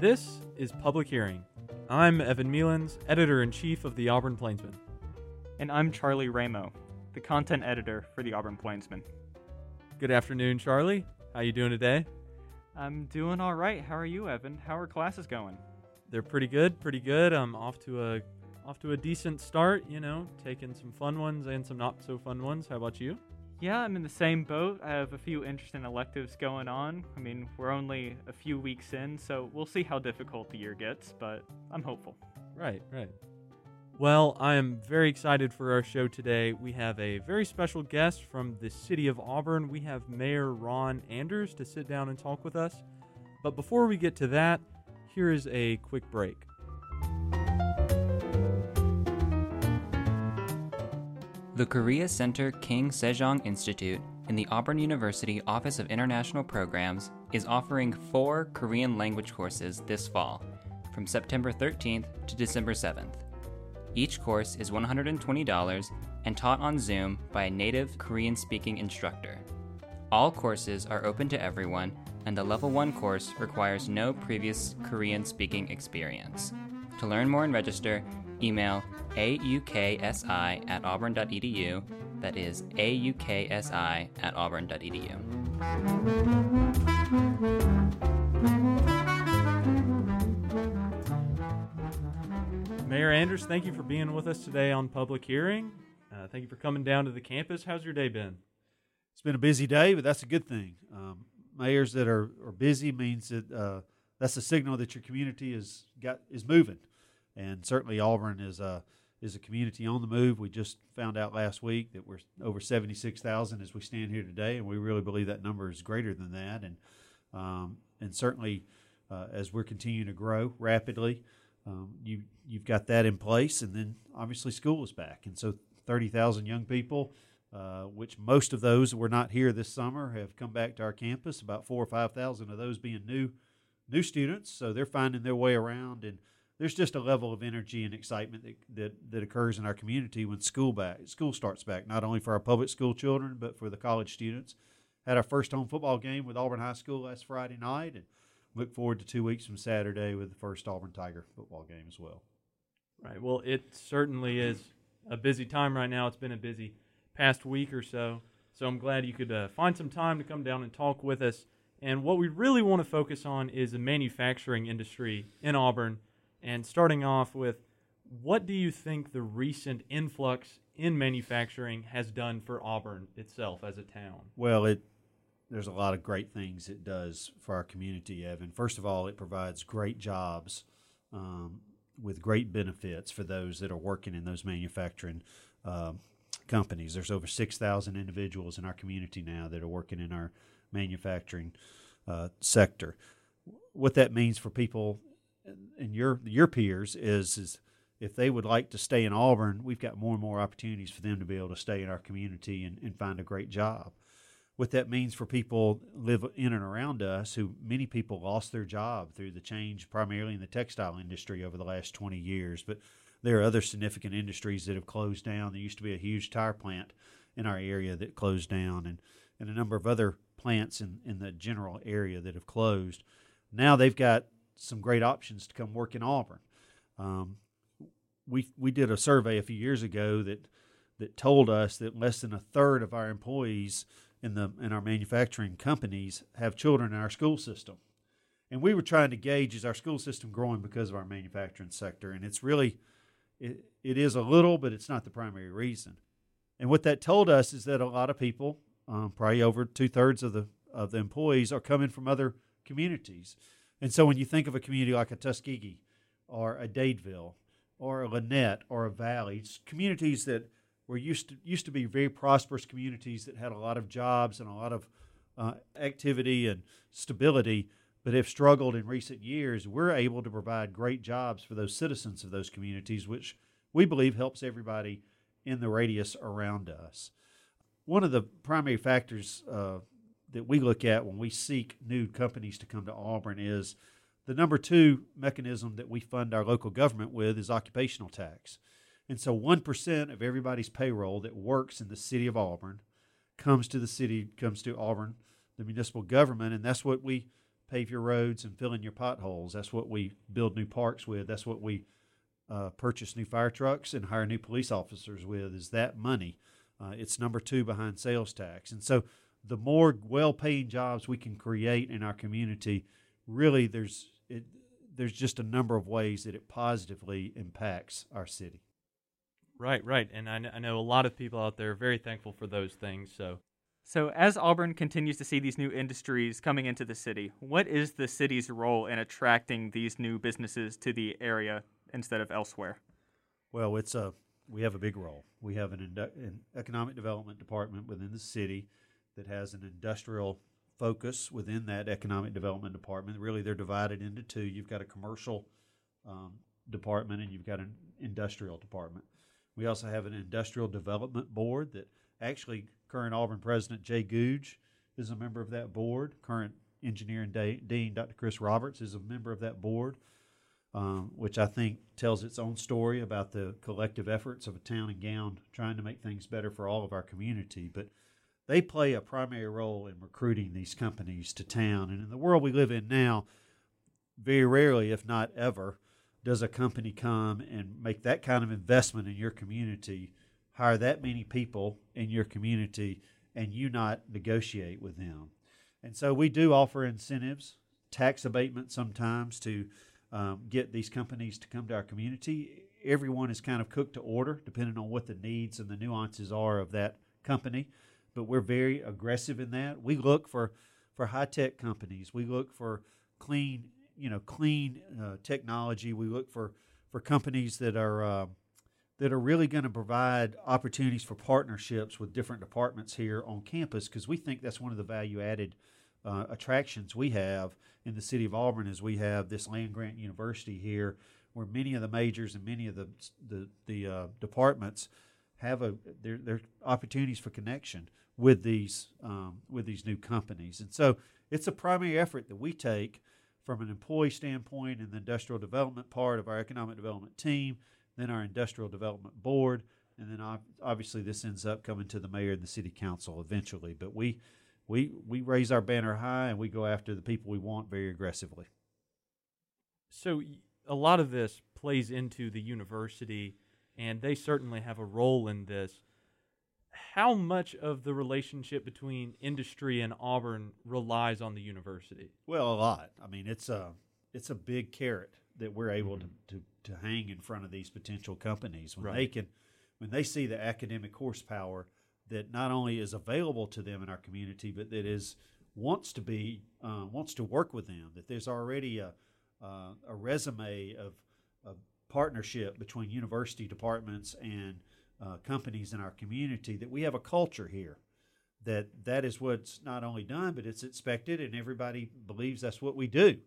This is Public Hearing. I'm Evan Mealins, editor in chief of the Auburn Plainsman. And I'm Charlie Ramo, the content editor for the Auburn Plainsman. Good afternoon, Charlie. How you doing today? I'm doing all right. How are you, Evan? How are classes going? They're pretty good, pretty good. I'm off to a off to a decent start, you know, taking some fun ones and some not so fun ones. How about you? Yeah, I'm in the same boat. I have a few interesting electives going on. I mean, we're only a few weeks in, so we'll see how difficult the year gets, but I'm hopeful. Right, right. Well, I am very excited for our show today. We have a very special guest from the city of Auburn. We have Mayor Ron Anders to sit down and talk with us. But before we get to that, here is a quick break. The Korea Center King Sejong Institute in the Auburn University Office of International Programs is offering four Korean language courses this fall, from September 13th to December 7th. Each course is $120 and taught on Zoom by a native Korean speaking instructor. All courses are open to everyone, and the Level 1 course requires no previous Korean speaking experience. To learn more and register, email auksi at auburn.edu. That is auksi at auburn.edu. Mayor Anders, thank you for being with us today on Public Hearing. Uh, thank you for coming down to the campus. How's your day been? It's been a busy day, but that's a good thing. Um, mayors that are, are busy means that uh, that's a signal that your community is got is moving, and certainly Auburn is a is a community on the move. We just found out last week that we're over seventy six thousand as we stand here today, and we really believe that number is greater than that, and um, and certainly uh, as we're continuing to grow rapidly. Um, you you've got that in place, and then obviously school is back, and so thirty thousand young people, uh, which most of those were not here this summer, have come back to our campus. About four or five thousand of those being new new students, so they're finding their way around, and there's just a level of energy and excitement that, that, that occurs in our community when school back school starts back. Not only for our public school children, but for the college students. Had our first home football game with Auburn High School last Friday night, and look forward to two weeks from Saturday with the first Auburn Tiger football game as well. Right. Well, it certainly is a busy time right now. It's been a busy past week or so. So I'm glad you could uh, find some time to come down and talk with us. And what we really want to focus on is the manufacturing industry in Auburn. And starting off with, what do you think the recent influx in manufacturing has done for Auburn itself as a town? Well, it there's a lot of great things it does for our community, Evan. First of all, it provides great jobs um, with great benefits for those that are working in those manufacturing uh, companies. There's over 6,000 individuals in our community now that are working in our manufacturing uh, sector. What that means for people and your your peers is is if they would like to stay in Auburn, we've got more and more opportunities for them to be able to stay in our community and, and find a great job. What that means for people live in and around us who many people lost their job through the change primarily in the textile industry over the last 20 years but there are other significant industries that have closed down. There used to be a huge tire plant in our area that closed down and, and a number of other plants in, in the general area that have closed. Now they've got some great options to come work in auburn um, we, we did a survey a few years ago that that told us that less than a third of our employees in the in our manufacturing companies have children in our school system. And we were trying to gauge is our school system growing because of our manufacturing sector and it's really it, it is a little but it's not the primary reason. And what that told us is that a lot of people, um, probably over two thirds of the of the employees, are coming from other communities. And so when you think of a community like a Tuskegee or a Dadeville or a Lanett or a Valley, communities that were used to used to be very prosperous communities that had a lot of jobs and a lot of uh, activity and stability, but have struggled in recent years. We're able to provide great jobs for those citizens of those communities, which we believe helps everybody in the radius around us. One of the primary factors uh, that we look at when we seek new companies to come to Auburn is the number two mechanism that we fund our local government with is occupational tax. And so 1% of everybody's payroll that works in the city of Auburn comes to the city, comes to Auburn, the municipal government, and that's what we pave your roads and fill in your potholes. That's what we build new parks with. That's what we uh, purchase new fire trucks and hire new police officers with. Is that money? Uh, it's number two behind sales tax. And so, the more well-paying jobs we can create in our community, really, there's it, there's just a number of ways that it positively impacts our city. Right, right. And I, kn- I know a lot of people out there are very thankful for those things. So, So, as Auburn continues to see these new industries coming into the city, what is the city's role in attracting these new businesses to the area instead of elsewhere? Well, it's a we have a big role. We have an, indu- an economic development department within the city that has an industrial focus within that economic development department. Really, they're divided into two. You've got a commercial um, department and you've got an industrial department. We also have an industrial development board that actually current Auburn president Jay Gogue is a member of that board. Current engineer and de- dean Dr. Chris Roberts is a member of that board um, which I think tells its own story about the collective efforts of a town and gown trying to make things better for all of our community. But they play a primary role in recruiting these companies to town. And in the world we live in now, very rarely, if not ever, does a company come and make that kind of investment in your community, hire that many people in your community, and you not negotiate with them. And so we do offer incentives, tax abatement sometimes to um, get these companies to come to our community. Everyone is kind of cooked to order, depending on what the needs and the nuances are of that company. But we're very aggressive in that. We look for for high tech companies. We look for clean, you know, clean uh, technology. We look for for companies that are uh, that are really going to provide opportunities for partnerships with different departments here on campus because we think that's one of the value added uh, attractions we have in the city of Auburn is we have this land grant university here where many of the majors and many of the the, the uh, departments have a there there are opportunities for connection with these um, with these new companies and so it's a primary effort that we take from an employee standpoint in the industrial development part of our economic development team then our industrial development board and then obviously this ends up coming to the mayor and the city council eventually but we we we raise our banner high and we go after the people we want very aggressively. So a lot of this plays into the university, and they certainly have a role in this. How much of the relationship between industry and Auburn relies on the university? Well, a lot. I mean, it's a it's a big carrot that we're able mm-hmm. to, to, to hang in front of these potential companies when right. they can when they see the academic horsepower that not only is available to them in our community, but that is wants to be uh, wants to work with them. That there's already a uh, a resume of, of partnership between university departments and uh, companies in our community. That we have a culture here. That that is what's not only done, but it's expected, and everybody believes that's what we do.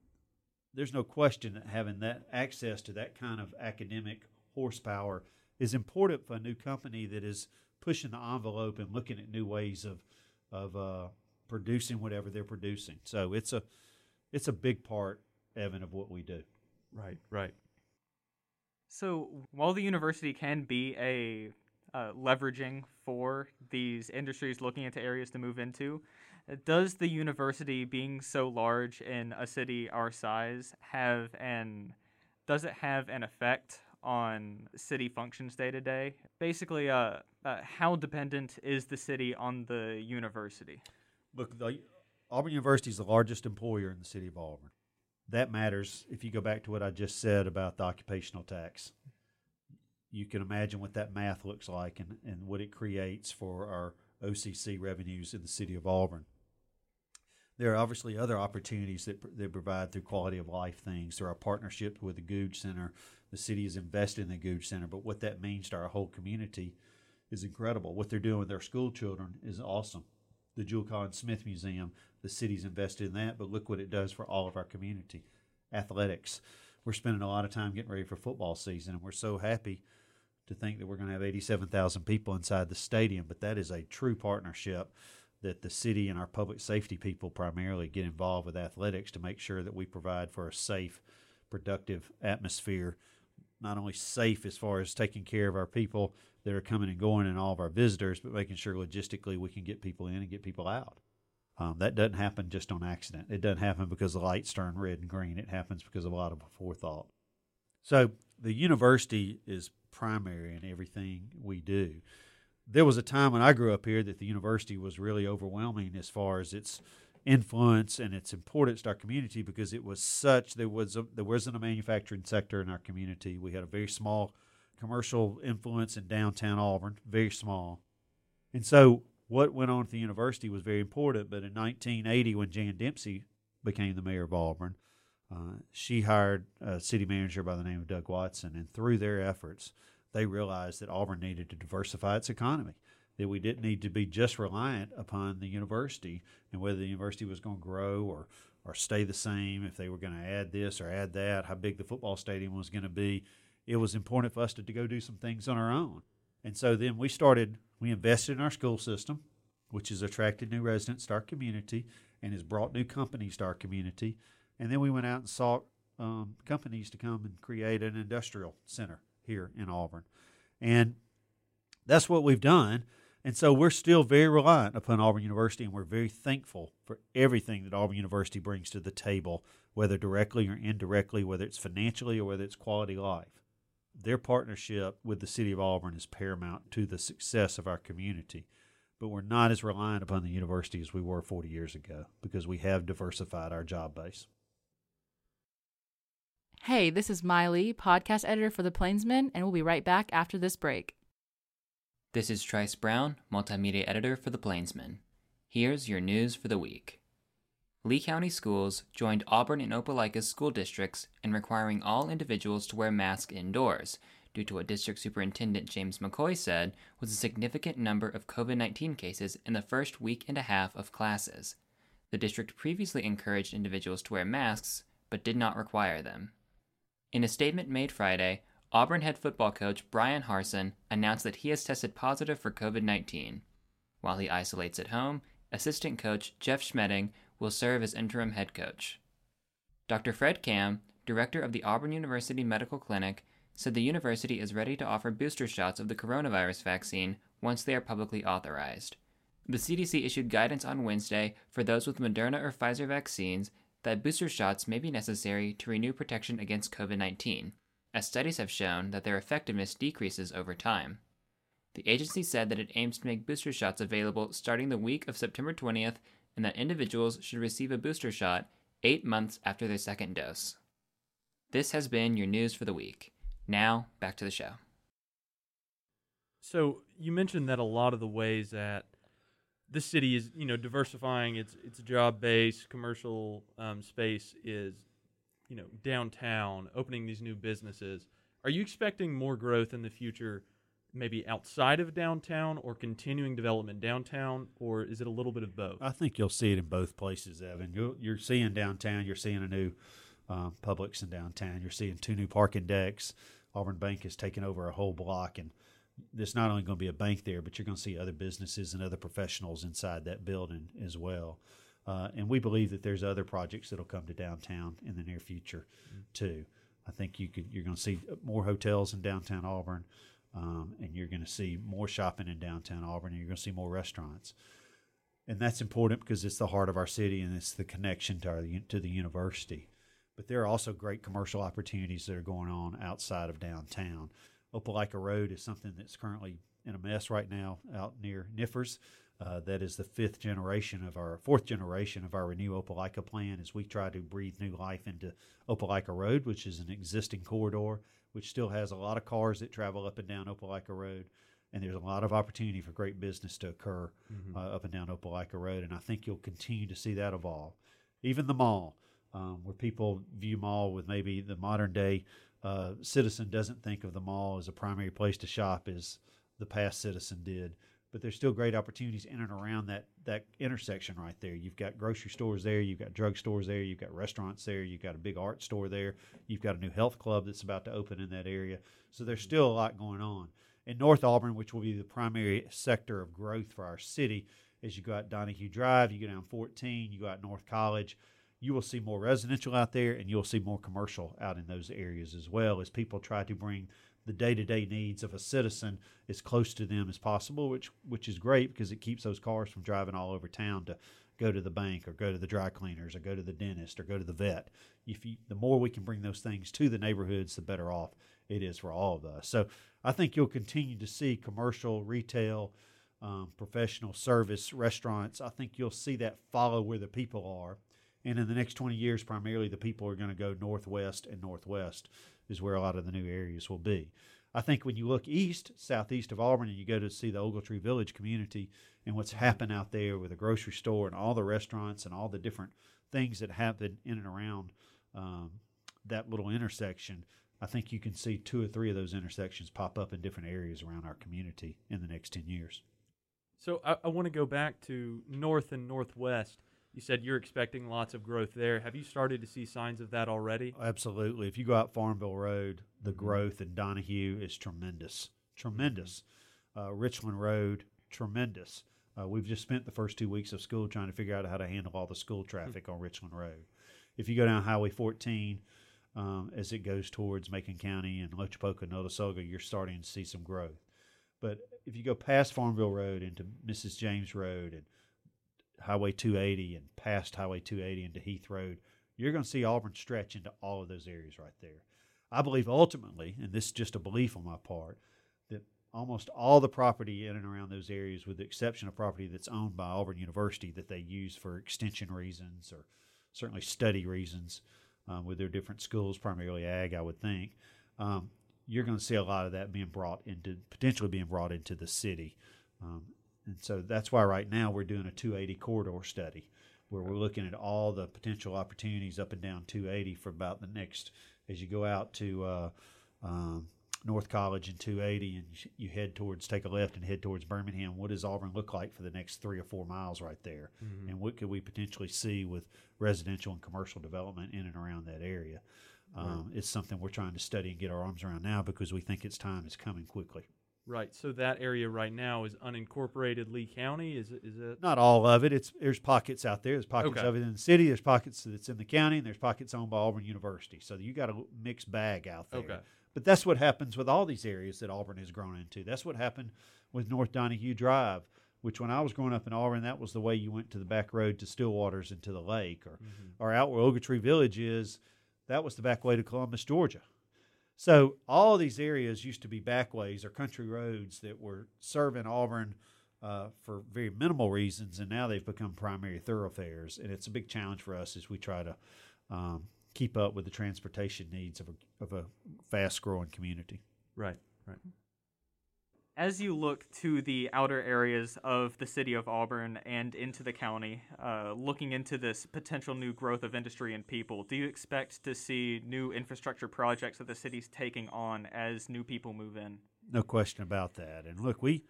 There's no question that having that access to that kind of academic horsepower is important for a new company that is pushing the envelope and looking at new ways of of uh, producing whatever they're producing. So it's a it's a big part, Evan, of what we do. Right, right. So while the university can be a uh, leveraging for these industries looking into areas to move into, does the university being so large in a city our size have an does it have an effect on city functions day to day. Basically, uh, uh, how dependent is the city on the university? Look, the, Auburn University is the largest employer in the city of Auburn. That matters if you go back to what I just said about the occupational tax. You can imagine what that math looks like and, and what it creates for our OCC revenues in the city of Auburn. There are obviously other opportunities that they provide through quality of life things, through our partnership with the Gogue Center, the city is invested in the Gogue Center, but what that means to our whole community is incredible. What they're doing with their school children is awesome. The Jule Collins Smith Museum, the city's invested in that, but look what it does for all of our community. Athletics. We're spending a lot of time getting ready for football season, and we're so happy to think that we're going to have 87,000 people inside the stadium, but that is a true partnership that the city and our public safety people primarily get involved with athletics to make sure that we provide for a safe, productive atmosphere not only safe as far as taking care of our people that are coming and going and all of our visitors, but making sure logistically we can get people in and get people out. Um, that doesn't happen just on accident. It doesn't happen because the lights turn red and green. It happens because of a lot of forethought. So the university is primary in everything we do. There was a time when I grew up here that the university was really overwhelming as far as its influence and its importance to our community because it was such there was a, there wasn't a manufacturing sector in our community. We had a very small commercial influence in downtown Auburn, very small, and so what went on at the university was very important. But in 1980, when Jan Dempsey became the mayor of Auburn, uh, she hired a city manager by the name of Doug Watson, and through their efforts, they realized that Auburn needed to diversify its economy that we didn't need to be just reliant upon the university and whether the university was going to grow or or stay the same, if they were going to add this or add that, how big the football stadium was going to be. It was important for us to, to go do some things on our own. And so then we started, we invested in our school system, which has attracted new residents to our community and has brought new companies to our community. And then we went out and sought um, companies to come and create an industrial center here in Auburn. And that's what we've done. And so we're still very reliant upon Auburn University, and we're very thankful for everything that Auburn University brings to the table, whether directly or indirectly, whether it's financially or whether it's quality life. Their partnership with the city of Auburn is paramount to the success of our community. But we're not as reliant upon the university as we were 40 years ago because we have diversified our job base. Hey, this is Miley, podcast editor for The Plainsman, and we'll be right back after this break. This is Trice Brown, multimedia editor for The Plainsman. Here's your news for the week. Lee County Schools joined Auburn and Opelika's school districts in requiring all individuals to wear masks indoors, due to what District Superintendent James McCoy said was a significant number of COVID 19 cases in the first week and a half of classes. The district previously encouraged individuals to wear masks, but did not require them. In a statement made Friday, Auburn head football coach Bryan Harsin announced that he has tested positive for COVID 19. While he isolates at home, assistant coach Jeff Schmedding will serve as interim head coach. Dr. Fred Kam, director of the Auburn University Medical Clinic, said the university is ready to offer booster shots of the coronavirus vaccine once they are publicly authorized. The CDC issued guidance on Wednesday for those with Moderna or Pfizer vaccines that booster shots may be necessary to renew protection against COVID 19 as studies have shown that their effectiveness decreases over time. The agency said that it aims to make booster shots available starting the week of September 20th and that individuals should receive a booster shot eight months after their second dose. This has been your news for the week. Now, back to the show. So you mentioned that a lot of the ways that the city is, you know, diversifying its its job base, commercial um, space is you know downtown, opening these new businesses. Are you expecting more growth in the future, maybe outside of downtown, or continuing development downtown, or is it a little bit of both? I think you'll see it in both places, Evan. You're, you're seeing downtown. You're seeing a new um, Publix in downtown. You're seeing two new parking decks. Auburn Bank has taken over a whole block, and there's not only going to be a bank there, but you're going to see other businesses and other professionals inside that building as well. Uh, and we believe that there's other projects that'll come to downtown in the near future mm-hmm. too. I think you could you're going to see more hotels in downtown Auburn, um, and you're going to see more shopping in downtown Auburn, and you're going to see more restaurants. And that's important because it's the heart of our city and it's the connection to our to the university. But there are also great commercial opportunities that are going on outside of downtown. Opelika Road is something that's currently in a mess right now out near Niffers. Uh, that is the fifth generation of our fourth generation of our Renew Opelika plan as we try to breathe new life into Opelika Road, which is an existing corridor, which still has a lot of cars that travel up and down Opelika Road. And there's a lot of opportunity for great business to occur mm-hmm. uh, up and down Opelika Road. And I think you'll continue to see that evolve. Even the mall, um, where people view mall with maybe the modern day uh, citizen doesn't think of the mall as a primary place to shop as the past citizen did but there's still great opportunities in and around that that intersection right there. You've got grocery stores there, you've got drug stores there, you've got restaurants there, you've got a big art store there, you've got a new health club that's about to open in that area. So there's mm-hmm. still a lot going on. In North Auburn, which will be the primary sector of growth for our city, as you go out Donahue Drive, you go down 14, you go out North College, you will see more residential out there and you'll see more commercial out in those areas as well as people try to bring the day-to-day needs of a citizen as close to them as possible, which which is great because it keeps those cars from driving all over town to go to the bank or go to the dry cleaners or go to the dentist or go to the vet. If you, the more we can bring those things to the neighborhoods, the better off it is for all of us. So I think you'll continue to see commercial, retail, um, professional service, restaurants. I think you'll see that follow where the people are. And in the next 20 years, primarily the people are going to go northwest and northwest is where a lot of the new areas will be. I think when you look east, southeast of Auburn, and you go to see the Ogletree Village community and what's happened out there with the grocery store and all the restaurants and all the different things that happen in and around um, that little intersection, I think you can see two or three of those intersections pop up in different areas around our community in the next 10 years. So I, I want to go back to north and northwest. You said you're expecting lots of growth there. Have you started to see signs of that already? Absolutely. If you go out Farmville Road, the mm-hmm. growth in Donahue is tremendous. Tremendous. Mm-hmm. Uh, Richland Road, tremendous. Uh, we've just spent the first two weeks of school trying to figure out how to handle all the school traffic on Richland Road. If you go down Highway 14, um, as it goes towards Macon County and Loachapoka and Notasulga, you're starting to see some growth. But if you go past Farmville Road into Mrs. James Road and Highway 280 and past Highway 280 into Heath Road, you're going to see Auburn stretch into all of those areas right there. I believe ultimately, and this is just a belief on my part, that almost all the property in and around those areas, with the exception of property that's owned by Auburn University that they use for extension reasons or certainly study reasons um, with their different schools, primarily ag, I would think, um, you're going to see a lot of that being brought into potentially being brought into the city. Um, and so that's why right now we're doing a 280 corridor study where we're looking at all the potential opportunities up and down 280 for about the next, as you go out to uh, um, North College and 280 and you head towards, take a left and head towards Birmingham, what does Auburn look like for the next three or four miles right there? Mm-hmm. And what could we potentially see with residential and commercial development in and around that area? Um, right. It's something we're trying to study and get our arms around now because we think its time is coming quickly. Right. So that area right now is unincorporated Lee County. Is it? Is it? Not all of it. It's there's pockets out there. There's pockets okay. of it in the city. There's pockets that's in the county, and there's pockets owned by Auburn University. So you got a mixed bag out there. Okay. But that's what happens with all these areas that Auburn has grown into. That's what happened with North Donahue Drive, which when I was growing up in Auburn, that was the way you went to the back road to Stillwaters and to the lake, or mm-hmm. or out where Ogletree Village is. That was the back way to Columbus, Georgia. So all these areas used to be backways or country roads that were serving Auburn uh, for very minimal reasons, and now they've become primary thoroughfares. And it's a big challenge for us as we try to um, keep up with the transportation needs of a, of a fast growing community. Right, right as you look to the outer areas of the city of Auburn and into the county, uh, looking into this potential new growth of industry and people, do you expect to see new infrastructure projects that the city's taking on as new people move in? No question about that. And look, we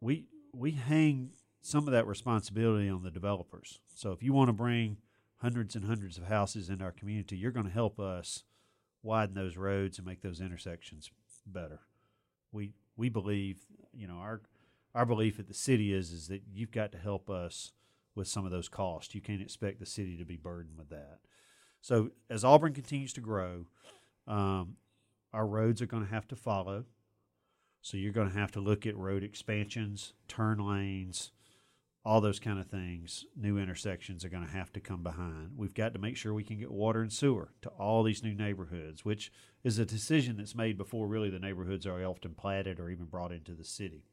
we we hang some of that responsibility on the developers. So if you want to bring hundreds and hundreds of houses into our community, you're going to help us widen those roads and make those intersections better. We we believe, you know, our our belief at the city is is that you've got to help us with some of those costs. You can't expect the city to be burdened with that. So as Auburn continues to grow, um, our roads are going to have to follow. So you're going to have to look at road expansions, turn lanes, all those kind of things, new intersections are going to have to come behind. We've got to make sure we can get water and sewer to all these new neighborhoods, which is a decision that's made before really the neighborhoods are often platted or even brought into the city.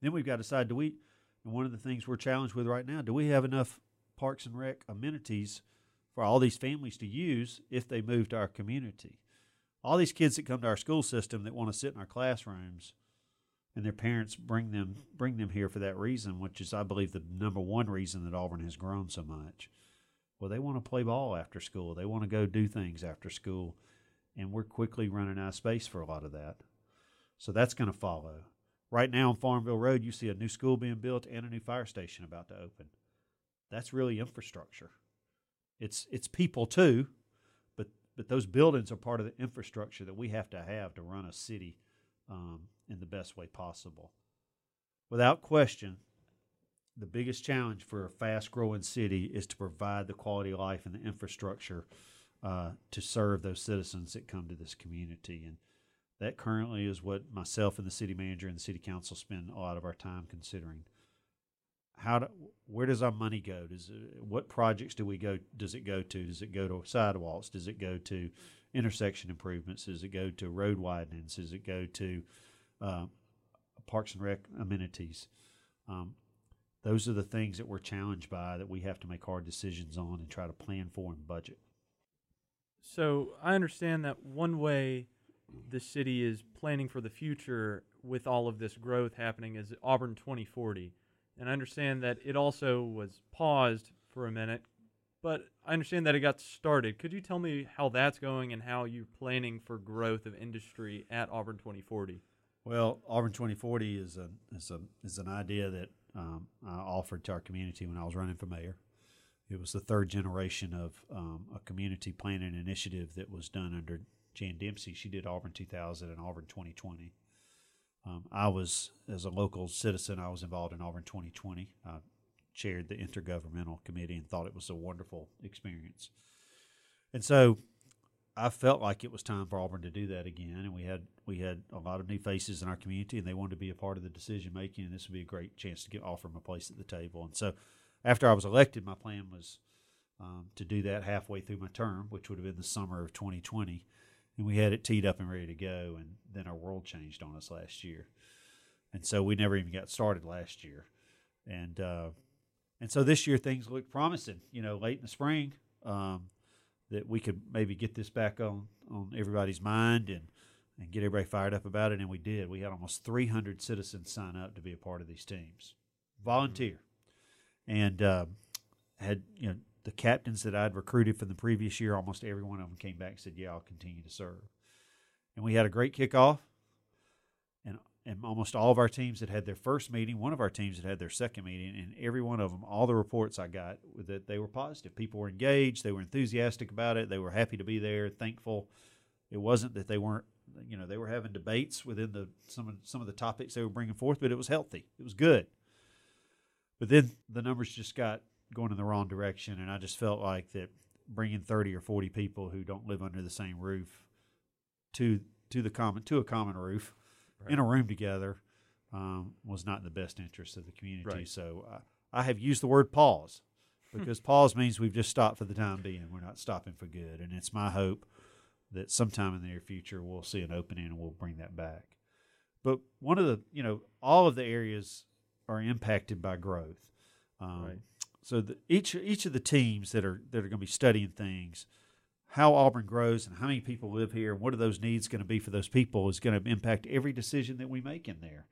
Then we've got to decide do we, and one of the things we're challenged with right now, do we have enough parks and rec amenities for all these families to use if they move to our community? All these kids that come to our school system that want to sit in our classrooms and their parents bring them bring them here for that reason, which is I believe the number one reason that Auburn has grown so much. Well, they want to play ball after school. They want to go do things after school, and we're quickly running out of space for a lot of that. So that's going to follow. Right now on Farmville Road, you see a new school being built and a new fire station about to open. That's really infrastructure. It's it's people too, but but those buildings are part of the infrastructure that we have to have to run a city um, in the best way possible. Without question, the biggest challenge for a fast growing city is to provide the quality of life and the infrastructure uh, to serve those citizens that come to this community. And that currently is what myself and the city manager and the city council spend a lot of our time considering. how do, where does our money go? Does it, what projects do we go? Does it go to? Does it go to sidewalks? Does it go to intersection improvements? Does it go to road widenings? Does it go to uh, parks and rec amenities? Um, those are the things that we're challenged by that we have to make hard decisions on and try to plan for and budget. So I understand that one way the city is planning for the future with all of this growth happening is Auburn 2040. And I understand that it also was paused for a minute, but I understand that it got started. Could you tell me how that's going and how you're planning for growth of industry at Auburn 2040? Well, Auburn 2040 is a is a is an idea that um, I offered to our community when I was running for mayor. It was the third generation of um, a community planning initiative that was done under Jan Dempsey. She did Auburn 2000 and Auburn 2020. Um, I was, as a local citizen, I was involved in Auburn 2020. I chaired the intergovernmental committee and thought it was a wonderful experience. And so I felt like it was time for Auburn to do that again, and we had we had a lot of new faces in our community, and they wanted to be a part of the decision making, and this would be a great chance to get offer them a place at the table. And so, after I was elected, my plan was um, to do that halfway through my term, which would have been the summer of 2020, and we had it teed up and ready to go, and then our world changed on us last year, and so we never even got started last year, and uh, and so this year things look promising. You know, late in the spring. Um, that we could maybe get this back on on everybody's mind and and get everybody fired up about it. And we did. We had almost 300 citizens sign up to be a part of these teams, volunteer, and uh, had you know the captains that I'd recruited from the previous year. Almost every one of them came back and said, "Yeah, I'll continue to serve." And we had a great kickoff. And, almost all of our teams that had their first meeting. One of our teams that had their second meeting, and every one of them, all the reports I got, that they were positive. People were engaged. They were enthusiastic about it. They were happy to be there, thankful. It wasn't that they weren't, you know, they were having debates within the some of some of the topics they were bringing forth, but it was healthy. It was good. But then the numbers just got going in the wrong direction, and I just felt like that bringing thirty or forty people who don't live under the same roof to to the common to a common roof right. in a room together um, was not in the best interest of the community. Right. So uh, I have used the word pause because pause means we've just stopped for the time being. We're not stopping for good, and it's my hope that sometime in the near future we'll see an opening and we'll bring that back. But one of the you know all of the areas are impacted by growth. Um, right. So the, each each of the teams that are that are going to be studying things how Auburn grows and how many people live here and what are those needs going to be for those people is going to impact every decision that we make in there.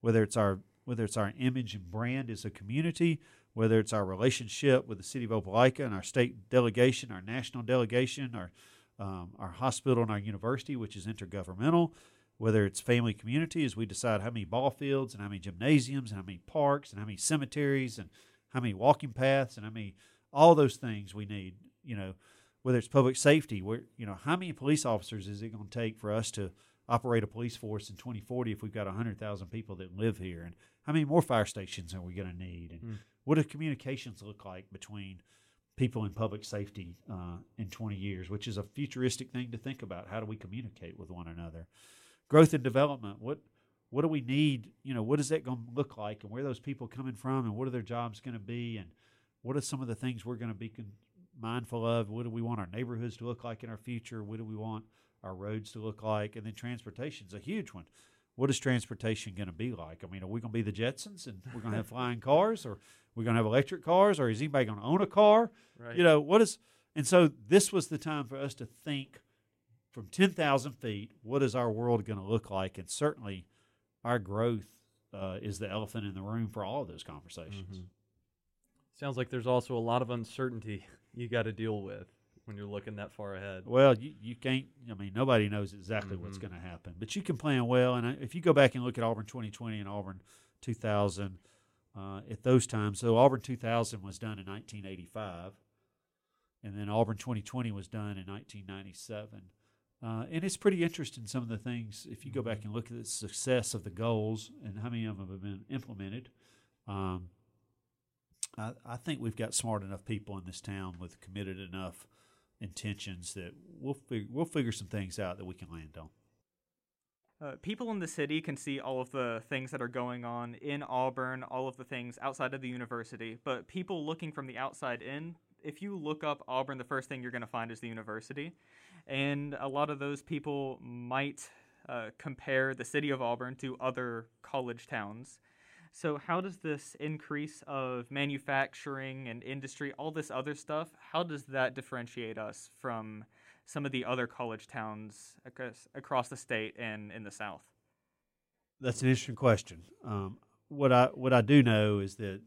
Whether it's our whether it's our image and brand as a community, whether it's our relationship with the city of Opelika and our state delegation, our national delegation, our um, our hospital and our university, which is intergovernmental, whether it's family community as we decide how many ball fields and how many gymnasiums and how many parks and how many cemeteries and how many walking paths and how many all those things we need, you know, whether it's public safety, where you know how many police officers is it going to take for us to operate a police force in 2040 if we've got 100,000 people that live here, and how many more fire stations are we going to need, and mm. what do communications look like between people in public safety uh, in 20 years, which is a futuristic thing to think about. How do we communicate with one another? Growth and development. What what do we need? You know, what is that going to look like, and where are those people coming from, and what are their jobs going to be, and what are some of the things we're going to be con- mindful of what do we want our neighborhoods to look like in our future? What do we want our roads to look like? And then transportation is a huge one. What is transportation going to be like? I mean, are we going to be the Jetsons and we're going to have flying cars, or we're going to have electric cars, or is anybody going to own a car? Right. You know, what is? And so this was the time for us to think from ten thousand feet. What is our world going to look like? And certainly, our growth uh, is the elephant in the room for all of those conversations. Mm-hmm. Sounds like there's also a lot of uncertainty you got to deal with when you're looking that far ahead. Well, you, you can't. I mean, nobody knows exactly mm-hmm. what's going to happen, but you can plan well. And if you go back and look at Auburn 2020 and Auburn 2000, uh, at those times, so Auburn 2000 was done in 1985, and then Auburn 2020 was done in 1997. Uh, and it's pretty interesting some of the things if you go back mm-hmm. and look at the success of the goals and how many of them have been implemented. Um, I, I think we've got smart enough people in this town with committed enough intentions that we'll fig- we'll figure some things out that we can land on. uh, people in the city can see all of the things that are going on in Auburn, all of the things outside of the university, but people looking from the outside in, if you look up Auburn, the first thing you're going to find is the university. And a lot of those people might uh, compare the city of Auburn to other college towns. So, how does this increase of manufacturing and industry, all this other stuff, how does that differentiate us from some of the other college towns across, the state and in the South? That's an interesting question. Um, what I what I do know is that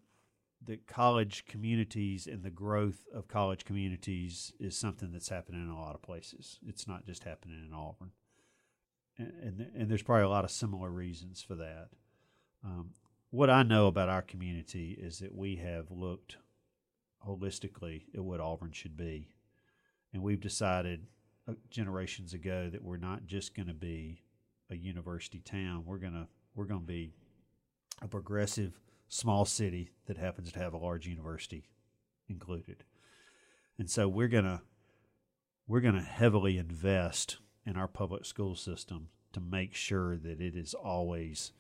that college communities and the growth of college communities is something that's happening in a lot of places. It's not just happening in Auburn, and and, and there's probably a lot of similar reasons for that. Um, what I know about our community is that we have looked holistically at what Auburn should be, and we've decided uh, generations ago that we're not just going to be a university town. We're gonna we're gonna be a progressive small city that happens to have a large university included. And so we're going to we're going to heavily invest in our public school system to make sure that it is always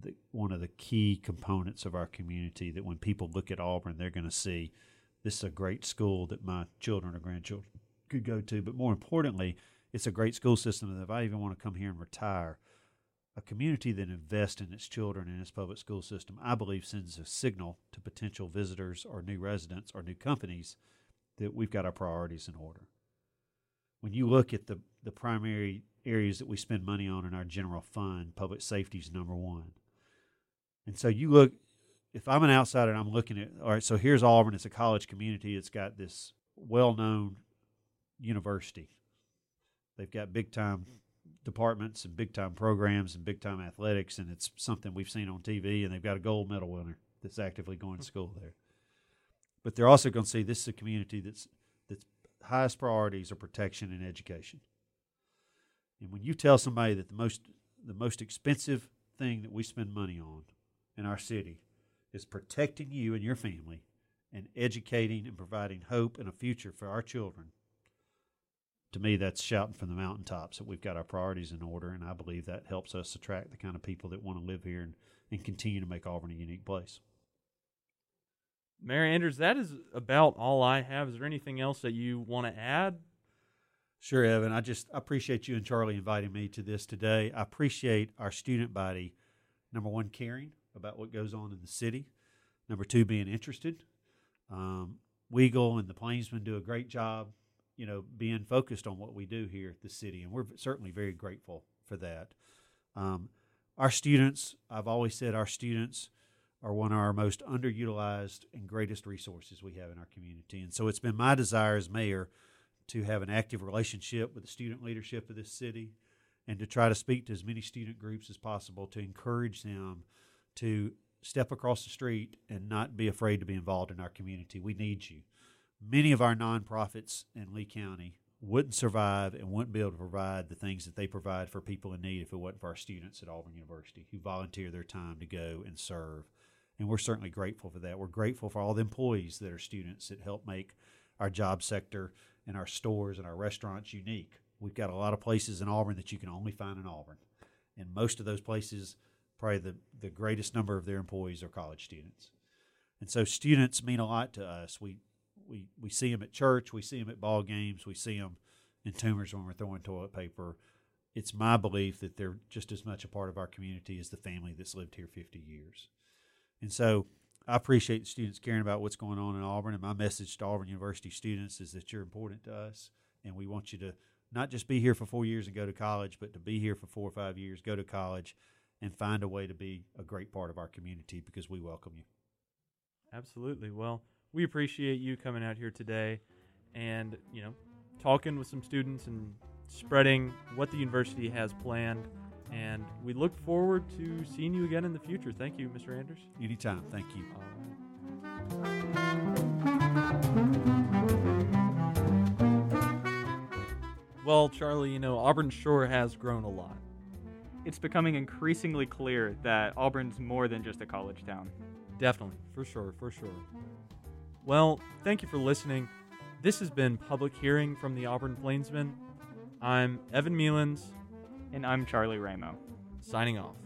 the, one of the key components of our community that when people look at Auburn they're going to see this is a great school that my children or grandchildren could go to but more importantly it's a great school system that if I even want to come here and retire a community that invests in its children and its public school system, I believe, sends a signal to potential visitors or new residents or new companies that we've got our priorities in order. When you look at the, the primary areas that we spend money on in our general fund, public safety is number one. And so you look, if I'm an outsider and I'm looking at, all right, so here's Auburn, it's a college community, it's got this well known university. They've got big time departments and big time programs and big time athletics, and it's something we've seen on TV. And they've got a gold medal winner that's actively going to hmm. school there. But they're also going to see this is a community that's that's highest priorities are protection and education. And when you tell somebody that the most the most expensive thing that we spend money on in our city is protecting you and your family and educating and providing hope and a future for our children to me, that's shouting from the mountaintops that we've got our priorities in order, and I believe that helps us attract the kind of people that want to live here and, and continue to make Auburn a unique place. Mayor Anders, that is about all I have. Is there anything else that you want to add? Sure, Evan. I just I appreciate you and Charlie inviting me to this today. I appreciate our student body, number one, caring about what goes on in the city, number two, being interested. Um, Weagle and the Plainsman do a great job you know, being focused on what we do here at the city, and we're certainly very grateful for that. Um, our students, I've always said, our students are one of our most underutilized and greatest resources we have in our community, and so it's been my desire as mayor to have an active relationship with the student leadership of this city, and to try to speak to as many student groups as possible to encourage them to step across the street and not be afraid to be involved in our community. We need you many of our nonprofits in Lee County wouldn't survive and wouldn't be able to provide the things that they provide for people in need if it wasn't for our students at Auburn University who volunteer their time to go and serve. And we're certainly grateful for that. We're grateful for all the employees that are students that help make our job sector and our stores and our restaurants unique. We've got a lot of places in Auburn that you can only find in Auburn. And most of those places, probably the, the greatest number of their employees are college students. And so students mean a lot to us. We we we see them at church, we see them at ball games, we see them in Toomer's when we're throwing toilet paper. It's my belief that they're just as much a part of our community as the family that's lived here 50 years. And so I appreciate students caring about what's going on in Auburn. And my message to Auburn University students is that you're important to us, and we want you to not just be here for four years and go to college, but to be here for four or five years, go to college, and find a way to be a great part of our community because we welcome you. Absolutely. Well, we appreciate you coming out here today and, you know, talking with some students and spreading what the university has planned. And we look forward to seeing you again in the future. Thank you, Mr. Anders. Anytime. Thank you. Well, Charlie, you know, Auburn sure has grown a lot. It's becoming increasingly clear that Auburn's more than just a college town. Definitely, for sure, for sure. Well, thank you for listening. This has been Public Hearing from the Auburn Plainsman. I'm Evan Mealins. And I'm Charlie Ramo. Signing off.